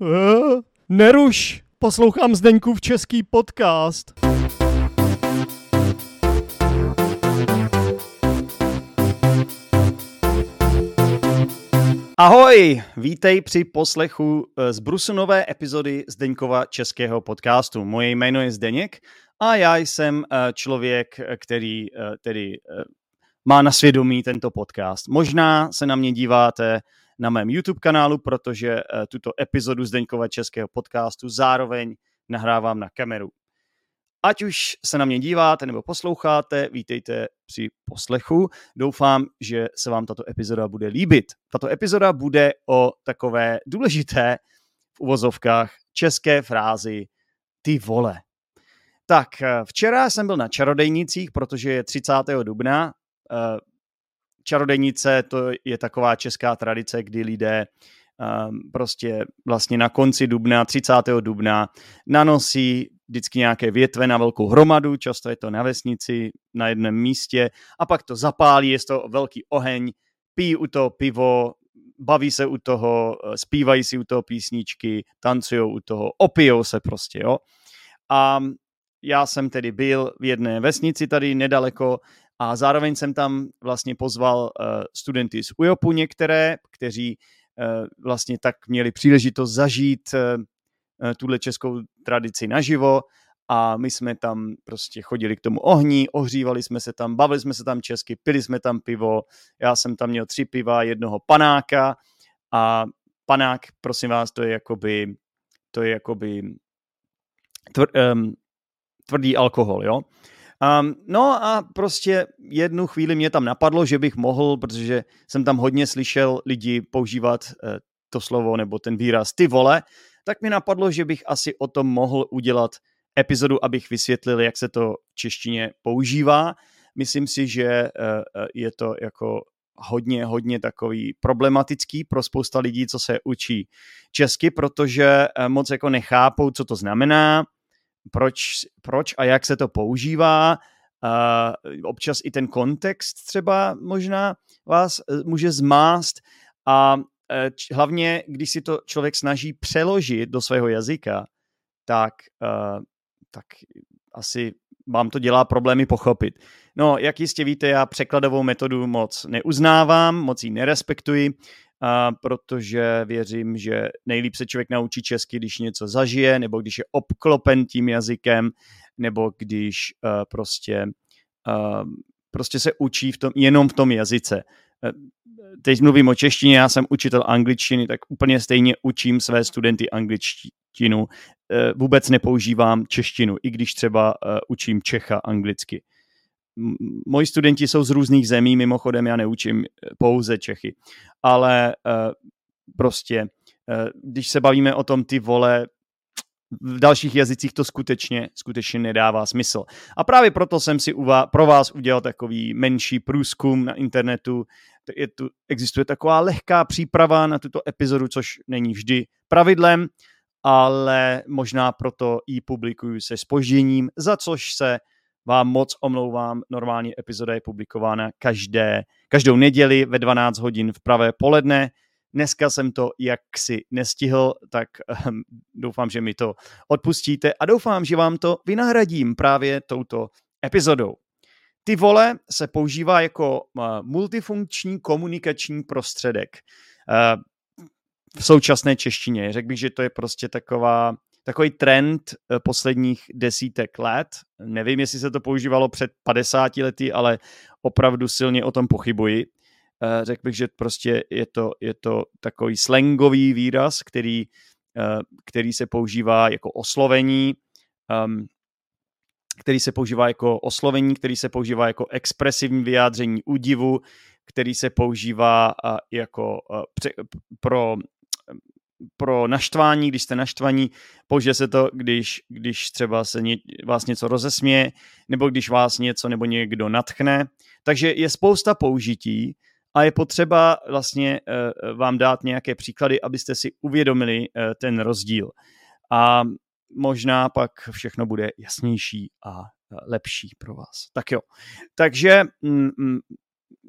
Uh, neruš, poslouchám Zdeňkův český podcast. Ahoj, vítej při poslechu eh, z Brusunové epizody Zdeňkova českého podcastu. Moje jméno je Zdeněk a já jsem eh, člověk, který eh, tedy má na svědomí tento podcast. Možná se na mě díváte na mém YouTube kanálu, protože tuto epizodu Zdeňkova českého podcastu zároveň nahrávám na kameru. Ať už se na mě díváte nebo posloucháte, vítejte při poslechu. Doufám, že se vám tato epizoda bude líbit. Tato epizoda bude o takové důležité v uvozovkách české frázi ty vole. Tak, eh, včera jsem byl na čarodejnicích, protože je 30. dubna. Čarodejnice to je taková česká tradice, kdy lidé ehm, prostě vlastně na konci dubna, 30. dubna, nanosí vždycky nějaké větve na velkou hromadu, často je to na vesnici, na jednom místě a pak to zapálí, je to velký oheň, pijí u toho pivo, baví se u toho, eh, zpívají si u toho písničky, tancují u toho, opijou se prostě, jo. A já jsem tedy byl v jedné vesnici tady nedaleko a zároveň jsem tam vlastně pozval uh, studenty z UJOPu některé, kteří uh, vlastně tak měli příležitost zažít Eh, tuhle českou tradici naživo. A my jsme tam prostě chodili k tomu ohni, ohřívali jsme se tam, bavili jsme se tam česky, pili jsme tam pivo, já jsem tam měl tři piva, jednoho panáka. A panák, prosím vás, to je jakoby, to je jakoby tvr, um, tvrdý alkohol, jo. Um, no a prostě jednu chvíli mě tam napadlo, že bych mohl, protože jsem tam hodně slyšel lidi používat uh, to slovo nebo ten výraz ty vole, tak mi napadlo, že bych asi o tom mohl udělat epizodu, abych vysvětlil, jak se to v češtině používá. Myslím si, že eh, eh, je to jako hodně, hodně takový problematický pro spousta lidí, co se učí česky, protože moc jako nechápou, co to znamená, proč, proč a jak se to používá. Uh, občas i ten kontext třeba možná vás může zmást a Eh, hlavně, když si to člověk snaží přeložit do svého jazyka, tak, uh, tak asi vám to dělá problémy pochopit. No, jak jistě víte, já překladovou metodu moc neuznávám, moc ji nerespektuji, uh, protože věřím, že nejlíp se člověk naučí česky, když něco zažije, nebo když je obklopen tím jazykem, nebo když uh, prostě, uh, prostě se učí v tom, jenom v tom jazyce teď mluvím o češtině, já jsem učitel angličtiny, tak úplně stejně učím své studenty angličtinu. Eh, vůbec nepoužívám češtinu, i když třeba eh, učím Čecha anglicky. Moji studenti jsou z různých zemí, mimochodem já neučím eh, pouze Čechy, ale prostě, když se bavíme o tom ty vole, v dalších jazycích to skutečně, skutečně nedává smysl. A právě proto jsem si pro vás udělal takový menší průzkum na internetu. Je tu, existuje taková lehká příprava na tuto epizodu, což není vždy pravidlem, ale možná proto ji publikuju se spožděním, za což se vám moc omlouvám. Normálně epizoda je publikována každé, každou neděli ve 12 hodin v pravé poledne, Dneska jsem to jaksi nestihl, tak um, doufám, že mi to odpustíte a doufám, že vám to vynahradím právě touto epizodou. Ty vole se používá jako uh, multifunkční komunikační prostředek uh, v současné češtině. Řekl bych, že to je prostě taková, takový trend uh, posledních desítek let. Nevím, jestli se to používalo před 50 lety, ale opravdu silně o tom pochybuji. Eh, řekl bych, že prostě je to, je to takový slangový výraz, který, eh, který se používá jako oslovení, um, který se používá jako oslovení, který se používá jako expresivní vyjádření údivu, který se používá jako pro pro naštvání, když jste naštvaní, použije se to, když, když třeba se ně, vás něco rozesměje, nebo když vás něco nebo někdo natchne. Takže je spousta použití a je potřeba vlastně eh, vám dát nějaké příklady, abyste si uvědomili eh, ten rozdíl. A možná pak všechno bude jasnější a eh, lepší pro vás. Tak jo. Takže mm, mm,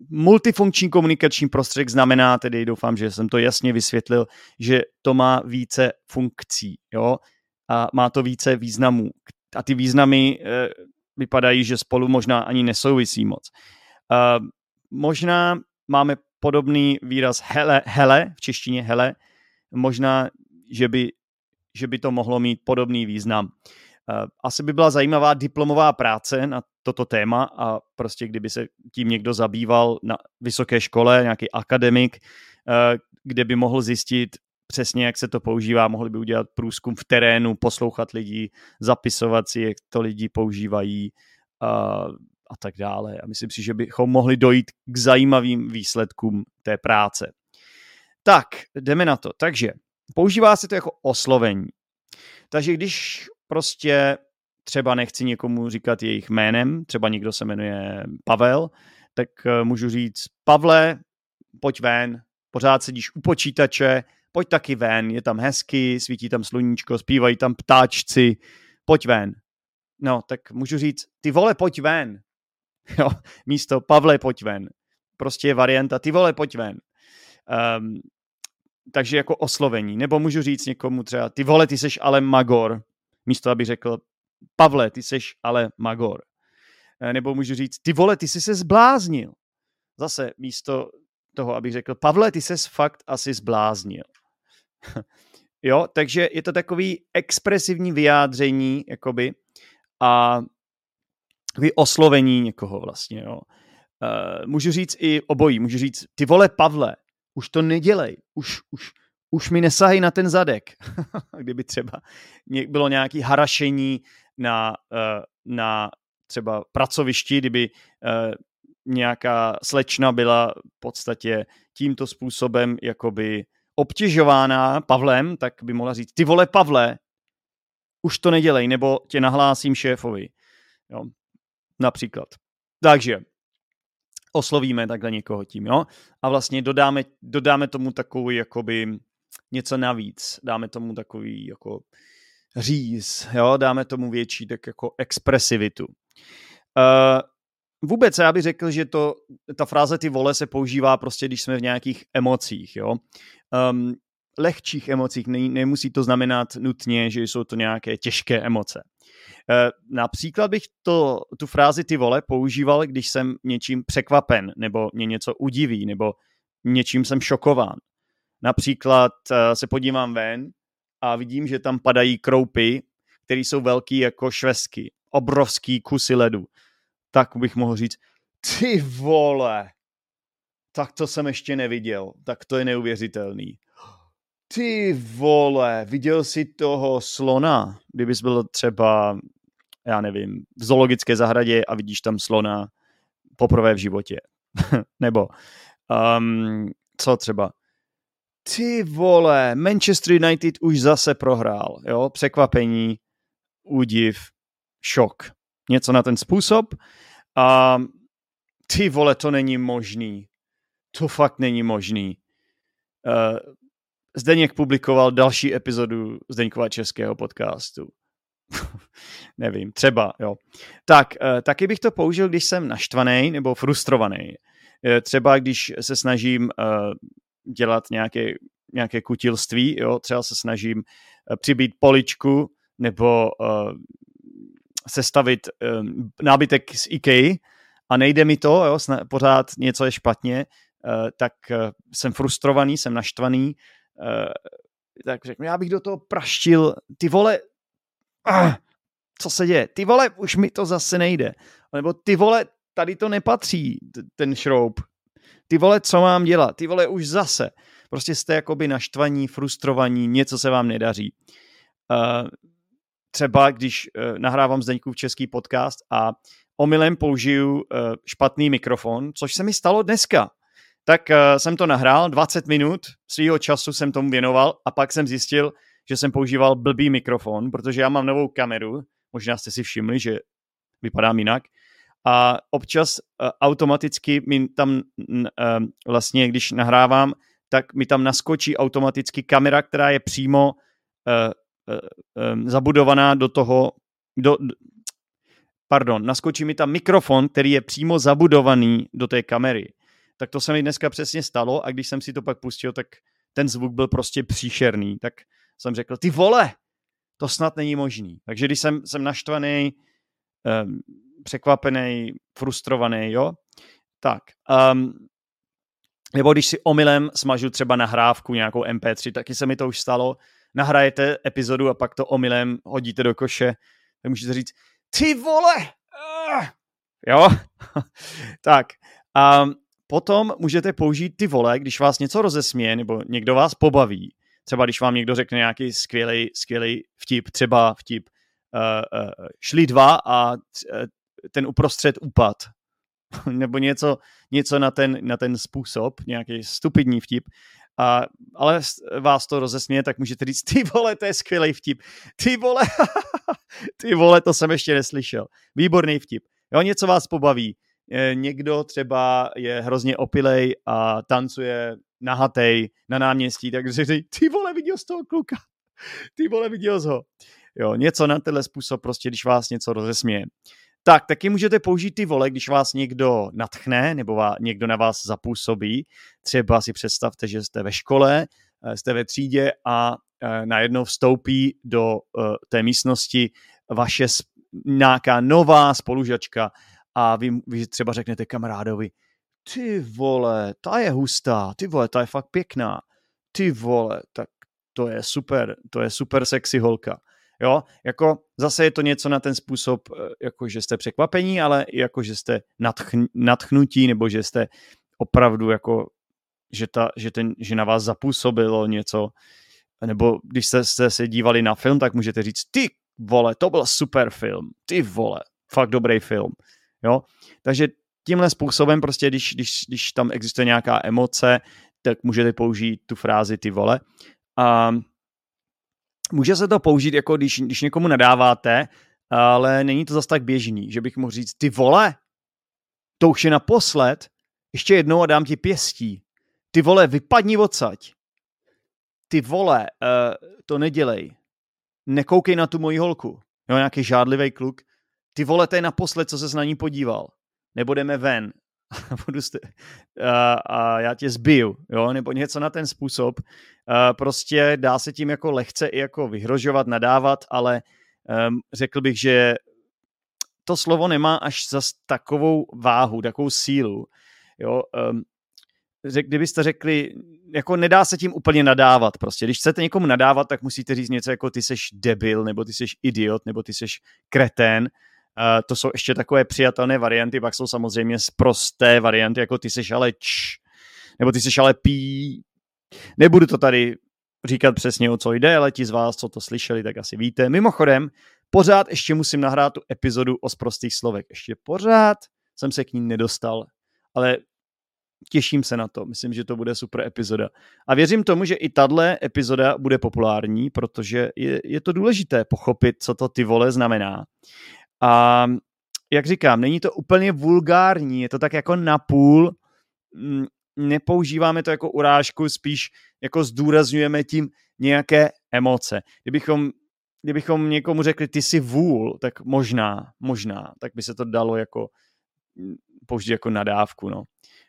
multifunkční komunikační prostředek znamená tedy, doufám, že jsem to jasně vysvětlil, že to má více funkcí, jo, a má to více významů. A ty významy e, vypadají, že spolu možná ani nesouvisí moc. E, možná máme podobný výraz hele, hele, v češtině hele, možná, že by, že by to mohlo mít podobný význam. Eh, asi by byla zajímavá diplomová práce na toto téma a prostě kdyby se tím někdo zabýval na vysoké škole, nějaký akademik, eh, kde by mohl zjistit přesně, jak se to používá, mohli by udělat průzkum v terénu, poslouchat lidi, zapisovat si, jak to lidi používají a, a tak dále. A myslím si, že bychom mohli dojít k zajímavým výsledkům té práce. Tak, jdeme na to. Takže používá se to jako oslovení. Takže když prostě třeba nechci někomu říkat jejich jménem, třeba někdo se jmenuje Pavel, tak eh, můžu říct, Pavle, pojď ven, pořád sedíš u počítače, pojď taky ven, je tam hezky, svítí tam sluníčko, zpívají tam ptáčci, pojď ven. No, tak můžu říct, ty vole, pojď ven. Jo, místo Pavle, pojď ven. Prostě je varianta, ty vole, pojď ven. Um, takže jako oslovení. Nebo můžu říct někomu třeba, ty vole, ty seš ale magor místo aby řekl, Pavle, ty seš ale magor. Eh, nebo můžu říct, ty vole, ty jsi se zbláznil. Zase místo toho, abych řekl, Pavle, ty ses fakt asi zbláznil. jo, takže je to takový expresivní vyjádření, jakoby, a takový oslovení někoho vlastně, jo. Uh, můžu říct i obojí, můžu říct, ty vole Pavle, už to nedělej, už, už, už mi nesahají na ten zadek. Kdyby třeba bylo nějaké harašení na, eh, na třeba pracovišti, kdyby eh, nějaká slečna byla v podstatě tímto způsobem jakoby obtěžována Pavlem, tak by mohla říct, ty vole Pavle, už to nedělej, nebo tě nahlásím šéfovi. Jo, například. Takže oslovíme takhle někoho tím, jo? A vlastně dodáme, dodáme tomu takový jakoby něco navíc. Dáme tomu takový jako říz, jo? dáme tomu větší tak jako expresivitu. Uh, vůbec já bych řekl, že to, ta fráze ty vole se používá prostě, když jsme v nějakých emocích, jo. Um, lehčích emocích, ne, nemusí to znamenat nutně, že jsou to nějaké těžké emoce. Uh, například bych to, tu frázi ty vole používal, když jsem něčím překvapen, nebo mě něco udiví, nebo něčím jsem šokován. Například eh, se podívám ven a vidím, že tam padají kroupy, které jsou velký jako švesky, obrovský kusy ledu. Tak bych mohl říct, ty vole, tak to jsem ještě neviděl, tak to je neuvěřitelný. Ty vole, viděl jsi toho slona, kdybys byl třeba, já nevím, v zoologické zahradě a vidíš tam slona poprvé v životě. Nebo um, co třeba, ty vole, Manchester United už zase prohrál, jo, překvapení, údiv, šok. Něco na ten způsob a ty vole, to není možný. To fakt není možný. Uh, Zdeněk publikoval další epizodu Zdeňkova českého podcastu. Nevím, třeba, jo. Tak, uh, taky bych to použil, když jsem naštvaný nebo frustrovaný. Uh, třeba když se snažím uh, dělat nějaké, nějaké kutilství, jo, třeba se snažím eh, přibít poličku nebo uh, sestavit um, nábytek z IKEA a nejde mi to, jo, pořád něco je špatně, uh, tak uh, jsem frustrovaný, jsem naštvaný, uh, tak řeknu, já bych do toho praštil, ty vole, uh, co se děje, ty vole, už mi to zase nejde, nebo ty vole, tady to nepatří, ten šroub, ty vole, co mám dělat? Ty vole, už zase. Prostě jste jakoby naštvaní, frustrovaní, něco se vám nedaří. Uh, třeba když uh, nahrávám Zdeňkův český podcast a omylem použiju uh, špatný mikrofon, což se mi stalo dneska. Tak uh, jsem to nahrál, 20 minut svýho času jsem tomu věnoval a pak jsem zjistil, že jsem používal blbý mikrofon, protože já mám novou kameru, možná jste si všimli, že vypadám jinak, a občas uh, automaticky mi tam uh, vlastně, když nahrávám, tak mi tam naskočí automaticky kamera, která je přímo uh, um, zabudovaná do toho, do, pardon, naskočí mi tam mikrofon, který je přímo zabudovaný do té kamery. tak to se mi dneska přesně stalo a když jsem si to pak pustil, tak ten zvuk byl prostě příšerný, tak jsem řekl, ty vole, to snad není možný. Takže když jsem, jsem naštvaný, překvapený, frustrovaný, jo, tak. Um, nebo když si omylem smažu třeba nahrávku nějakou MP3, taky se mi to už stalo, nahrajete epizodu a pak to omylem hodíte do koše, tak můžete říct, ty vole, uh, jo, tak. Um, potom můžete použít ty vole, když vás něco rozesměje nebo někdo vás pobaví. Třeba když vám někdo řekne nějaký skvělý, skvělý vtip, třeba vtip, uh, uh, šli dva a uh, ten uprostřed upad. nebo něco, něco na, ten, na ten způsob, nějaký stupidní vtip. A, ale vás to rozesměje, tak můžete říct, ty vole, to je skvělý vtip. Ty vole, ty vole, to jsem ještě neslyšel. Výborný vtip. Jo, něco vás pobaví někdo třeba je hrozně opilej a tancuje nahatej na náměstí, tak říkají, ty vole, viděl z toho kluka, ty vole, viděl z ho. Jo, něco na tenhle způsob, prostě když vás něco rozesměje. Tak, taky můžete použít ty vole, když vás někdo natchne nebo vás, někdo na vás zapůsobí. Třeba si představte, že jste ve škole, eh, jste ve třídě a eh, najednou vstoupí do eh, té místnosti vaše nějaká nová spolužačka a vy, vy třeba řeknete kamarádovi, ty vole, ta je hustá, ty vole, ta je fakt pěkná, ty vole, tak to je super, to je super sexy holka. Jo, jako zase je to něco na ten způsob, eh, jako že jste překvapení, ale jako že jste nadchn, nadchnutí, nebo že jste opravdu jako, že, ta, že, ten, že na vás zapůsobilo něco, nebo když jste, jste se dívali na film, tak můžete říct, ty vole, to byl super film, ty vole, fakt dobrý film. Jo? Takže tímhle způsobem prostě, když, když, když tam existuje nějaká emoce, tak můžete použít tu frázi ty vole. A může se to použít jako když, když někomu nadáváte, ale není to zas tak běžný, že bych mohl říct ty vole, to už je naposled, ještě jednou a dám ti pěstí. Ty vole, vypadni odsaď. Ty vole, uh, to nedělej. Nekoukej na tu moji holku. Jo, nějaký žádlivý kluk ty vole, to je naposled, co se na ní podíval. Nebo jdeme ven budu st- a, a já tě zbiju, jo, nebo něco na ten způsob. A prostě dá se tím jako lehce i jako vyhrožovat, nadávat, ale um, řekl bych, že to slovo nemá až za takovou váhu, takovou sílu, jo. Um, řek, kdybyste řekli, jako nedá se tím úplně nadávat prostě. Když chcete někomu nadávat, tak musíte říct něco jako ty seš debil, nebo ty seš idiot, nebo ty seš kretén, to jsou ještě takové přijatelné varianty, pak jsou samozřejmě prosté varianty, jako ty seš ale č, nebo ty seš ale pí. Nebudu to tady říkat přesně, o co jde, ale ti z vás, co to slyšeli, tak asi víte. Mimochodem, pořád ještě musím nahrát tu epizodu o sprostých slovech. Ještě pořád jsem se k ní nedostal, ale těším se na to. Myslím, že to bude super epizoda. A věřím tomu, že i tahle epizoda bude populární, protože je, je to důležité pochopit, co to ty vole znamená. A jak říkám, není to úplně vulgární, je to tak jako napůl, mm, nepoužíváme to jako urážku, spíš jako zdůrazňujeme tím nějaké emoce. Kdybychom, kdybychom někomu řekli, ty jsi vůl, tak možná, možná, tak by se to dalo jako mm, použít jako nadávku, no.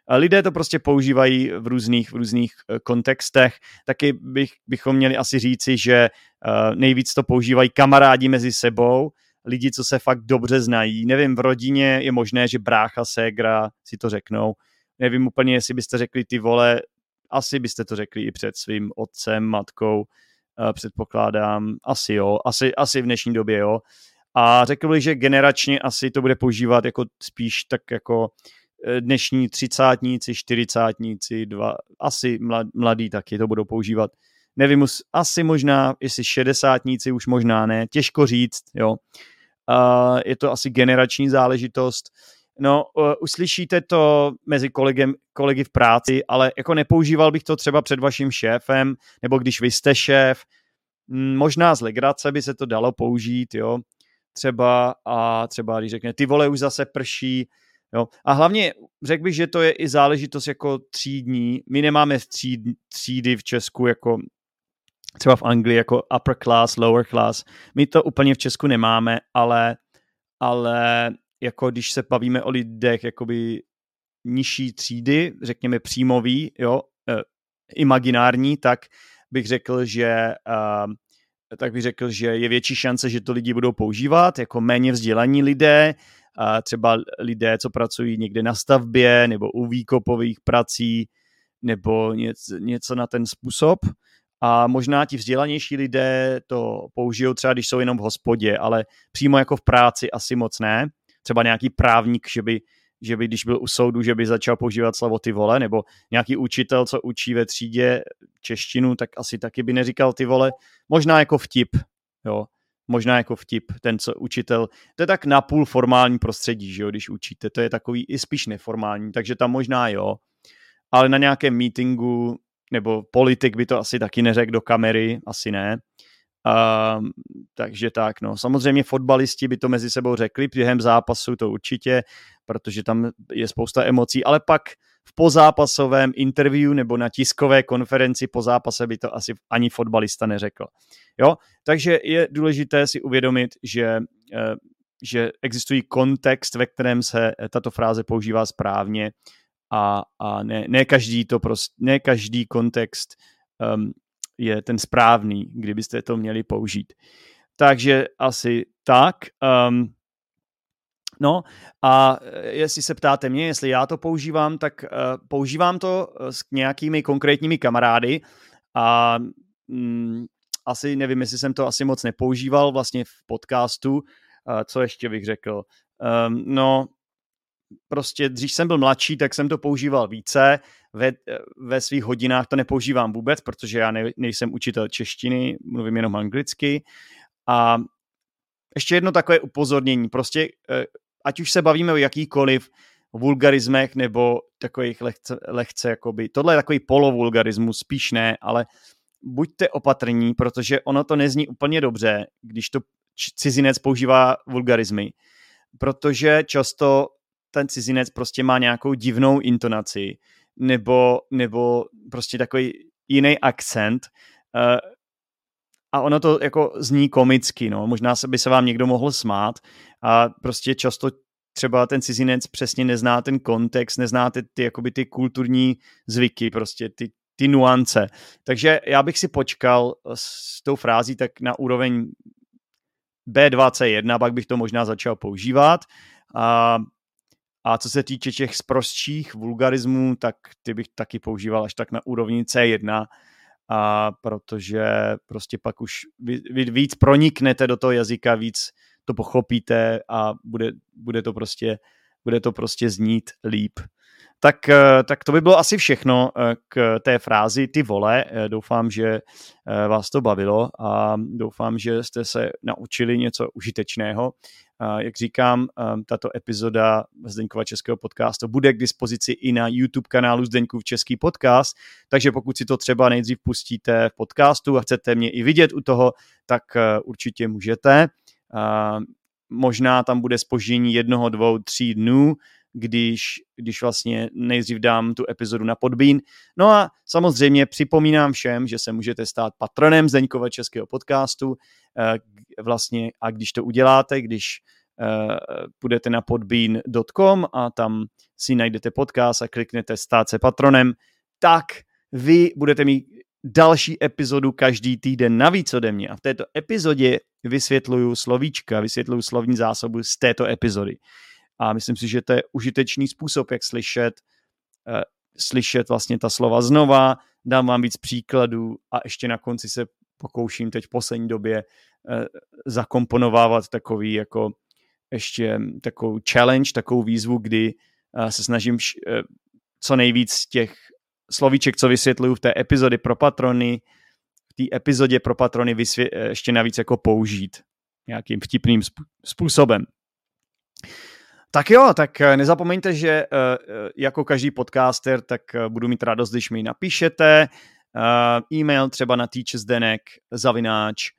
A lidé to prostě používají v různých, v různých eh, kontextech. Taky bych, bychom měli asi říci, že uh, nejvíc to používají kamarádi mezi sebou, lidi, co se fakt dobře znají. Nevím, v rodině je možné, že brácha, ségra si to řeknou. Nevím úplně, jestli byste řekli ty vole, asi byste to řekli i před svým otcem, matkou, předpokládám. Asi jo, asi, asi v dnešní době jo. A řekl bych, že generačně asi to bude používat jako spíš tak jako e, dnešní třicátníci, čtyřicátníci, dva, asi mladí taky to budou používat. Nevím, asi možná, jestli šedesátníci už možná ne, těžko říct, jo. Uh, je to asi generační záležitost. No, uh, uslyšíte to mezi kolegem, kolegy v práci, ale jako nepoužíval bych to třeba před vaším šéfem, nebo když vy jste šéf. Mm, možná z legrace by se to dalo použít, jo. Třeba a třeba když řekne, ty vole už zase prší, Jo. A hlavně řekl bych, že to je i záležitost jako třídní. My nemáme tříd, třídy v Česku jako třeba v Anglii jako upper class, lower class. My to úplně v Česku nemáme, ale, ale jako když se bavíme o lidech jakoby nižší třídy, řekněme příjmový, jo, imaginární, tak bych řekl, že tak bych řekl, že je větší šance, že to lidi budou používat, jako méně vzdělaní lidé, třeba lidé, co pracují někde na stavbě nebo u výkopových prací nebo něco, něco na ten způsob. A možná ti vzdělanější lidé to použijou třeba, když jsou jenom v hospodě, ale přímo jako v práci asi moc ne. Třeba nějaký právník, že by, že by když byl u soudu, že by začal používat slovo ty vole, nebo nějaký učitel, co učí ve třídě češtinu, tak asi taky by neříkal ty vole. Možná jako vtip, jo možná jako vtip, ten co učitel, to je tak napůl formální prostředí, že jo, když učíte, to je takový i spíš neformální, takže tam možná jo, ale na nějakém meetingu nebo politik by to asi taky neřekl do kamery, asi ne. Uh, takže tak, no. Samozřejmě fotbalisti by to mezi sebou řekli během zápasu, to určitě, protože tam je spousta emocí, ale pak v pozápasovém interview nebo na tiskové konferenci po zápase by to asi ani fotbalista neřekl. Jo? Takže je důležité si uvědomit, že, eh, že existují kontext, ve kterém se tato fráze používá správně a, a ne, ne, každý to prostě, ne každý kontext um, je ten správný, kdybyste to měli použít. Takže asi tak. Um, No a jestli se ptáte mě, jestli já to používám, tak uh, používám to s nějakými konkrétními kamarády a mm, asi nevím, jestli jsem to asi moc nepoužíval vlastně v podcastu. Uh, co ještě bych řekl? Um, no, prostě dřív jsem byl mladší, tak jsem to používal více. Ve, ve svých hodinách to nepoužívám vůbec, protože já ne, nejsem učitel češtiny, mluvím jenom anglicky. A ještě jedno takové upozornění. Prostě eh, ať už se bavíme o jakýkoliv vulgarismech nebo takových lehce, lehce jakoby, tohle je takový polovulgarismus, spíš ne, ale buďte opatrní, protože ono to nezní úplně dobře, když to cizinec používá vulgarizmy, protože často ten cizinec prostě má nějakou divnou intonaci nebo, nebo prostě takový jiný akcent uh, a ono to jako zní komicky, no. Možná by se vám někdo mohl smát a prostě často třeba ten cizinec přesně nezná ten kontext, neznáte ty, jakoby ty kulturní zvyky, prostě ty, ty nuance. Takže já bych si počkal s tou frází tak na úroveň B2C1, pak bych to možná začal používat. A, a co se týče těch sprostších vulgarismů, tak ty bych taky používal až tak na úrovni C1, a protože prostě pak už víc proniknete do toho jazyka, víc to pochopíte a bude, bude, to, prostě, bude to prostě znít líp. Tak, eh, tak to by bylo asi všechno eh, k té frázi ty vole. Eh, doufám, že vás to bavilo a doufám, že jste se naučili něco užitečného. Jak říkám, tato epizoda Zdeňkova českého podcastu bude k dispozici i na YouTube kanálu Zdeňkův český podcast, takže pokud si to třeba nejdřív pustíte v podcastu a chcete mě i vidět u toho, tak určitě můžete. Možná tam bude spoždění jednoho, dvou, tří dnů, když, když vlastně nejdřív dám tu epizodu na podbín. No a samozřejmě připomínám všem, že se můžete stát patronem Zdeňkova českého podcastu eh, vlastně a když to uděláte, když uh, půjdete na podbean.com a tam si najdete podcast a kliknete stát se patronem, tak vy budete mít další epizodu každý týden navíc ode mě. A v této epizodě vysvětluju slovíčka, vysvětluju slovní zásobu z této epizody. A myslím si, že to je užitečný způsob, jak slyšet, uh, slyšet vlastně ta slova znova, dám vám víc příkladů a ještě na konci se pokouším teď v poslední době uh, zakomponovávat takový jako ještě takovou challenge, takovou výzvu, kdy uh, se snažím uh, co nejvíc těch slovíček, co vysvětluju v té epizody pro patrony, v té epizodě pro patrony vysvě- ještě navíc jako použít nějakým vtipným způsobem. Tak jo, tak eh, nezapomeňte, že eh, eh, jako každý podcaster, tak budu mít radost, když mi napíšete e-mail třeba na teachersdenek zavináč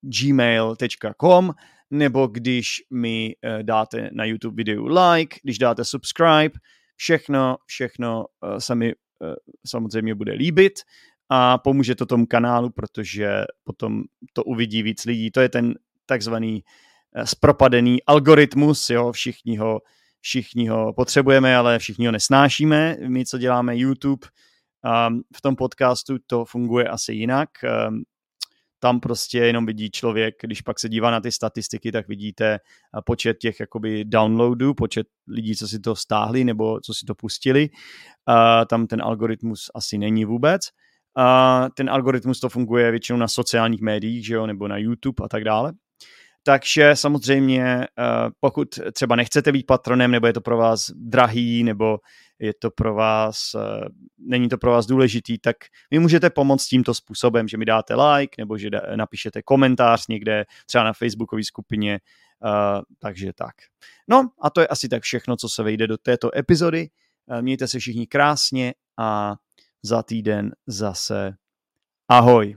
gmail.com nebo když mi dáte na YouTube videu like, když dáte subscribe, všechno, všechno se mi samozřejmě bude líbit a pomůže to tomu kanálu, protože potom to uvidí víc lidí. To je ten takzvaný zpropadený algoritmus, jo, všichni ho, všichni ho potřebujeme, ale všichni ho nesnášíme. My, co děláme YouTube, um, v tom podcastu to funguje asi jinak. Um, tam prostě jenom vidí člověk, když pak se dívá na ty statistiky, tak vidíte počet těch jakoby downloadů, počet lidí, co si to stáhli nebo co si to pustili. Uh, tam ten algoritmus asi není vůbec. Uh, ten algoritmus to funguje většinou na sociálních médiích, že jo, nebo na YouTube a tak dále. Takže samozřejmě, eh, pokud třeba nechcete být patronem, nebo je to pro vás drahý, nebo je to pro vás, eh, není to pro vás důležitý, tak vy můžete pomoct tímto způsobem, že mi dáte like, nebo že napíšete komentář někde, třeba na facebookové skupině, eh, takže tak. No a to je asi tak všechno, co se vejde do této epizody. Mějte se všichni krásně a za týden zase ahoj.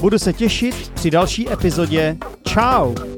Budu se těšit při další epizodě. Ciao!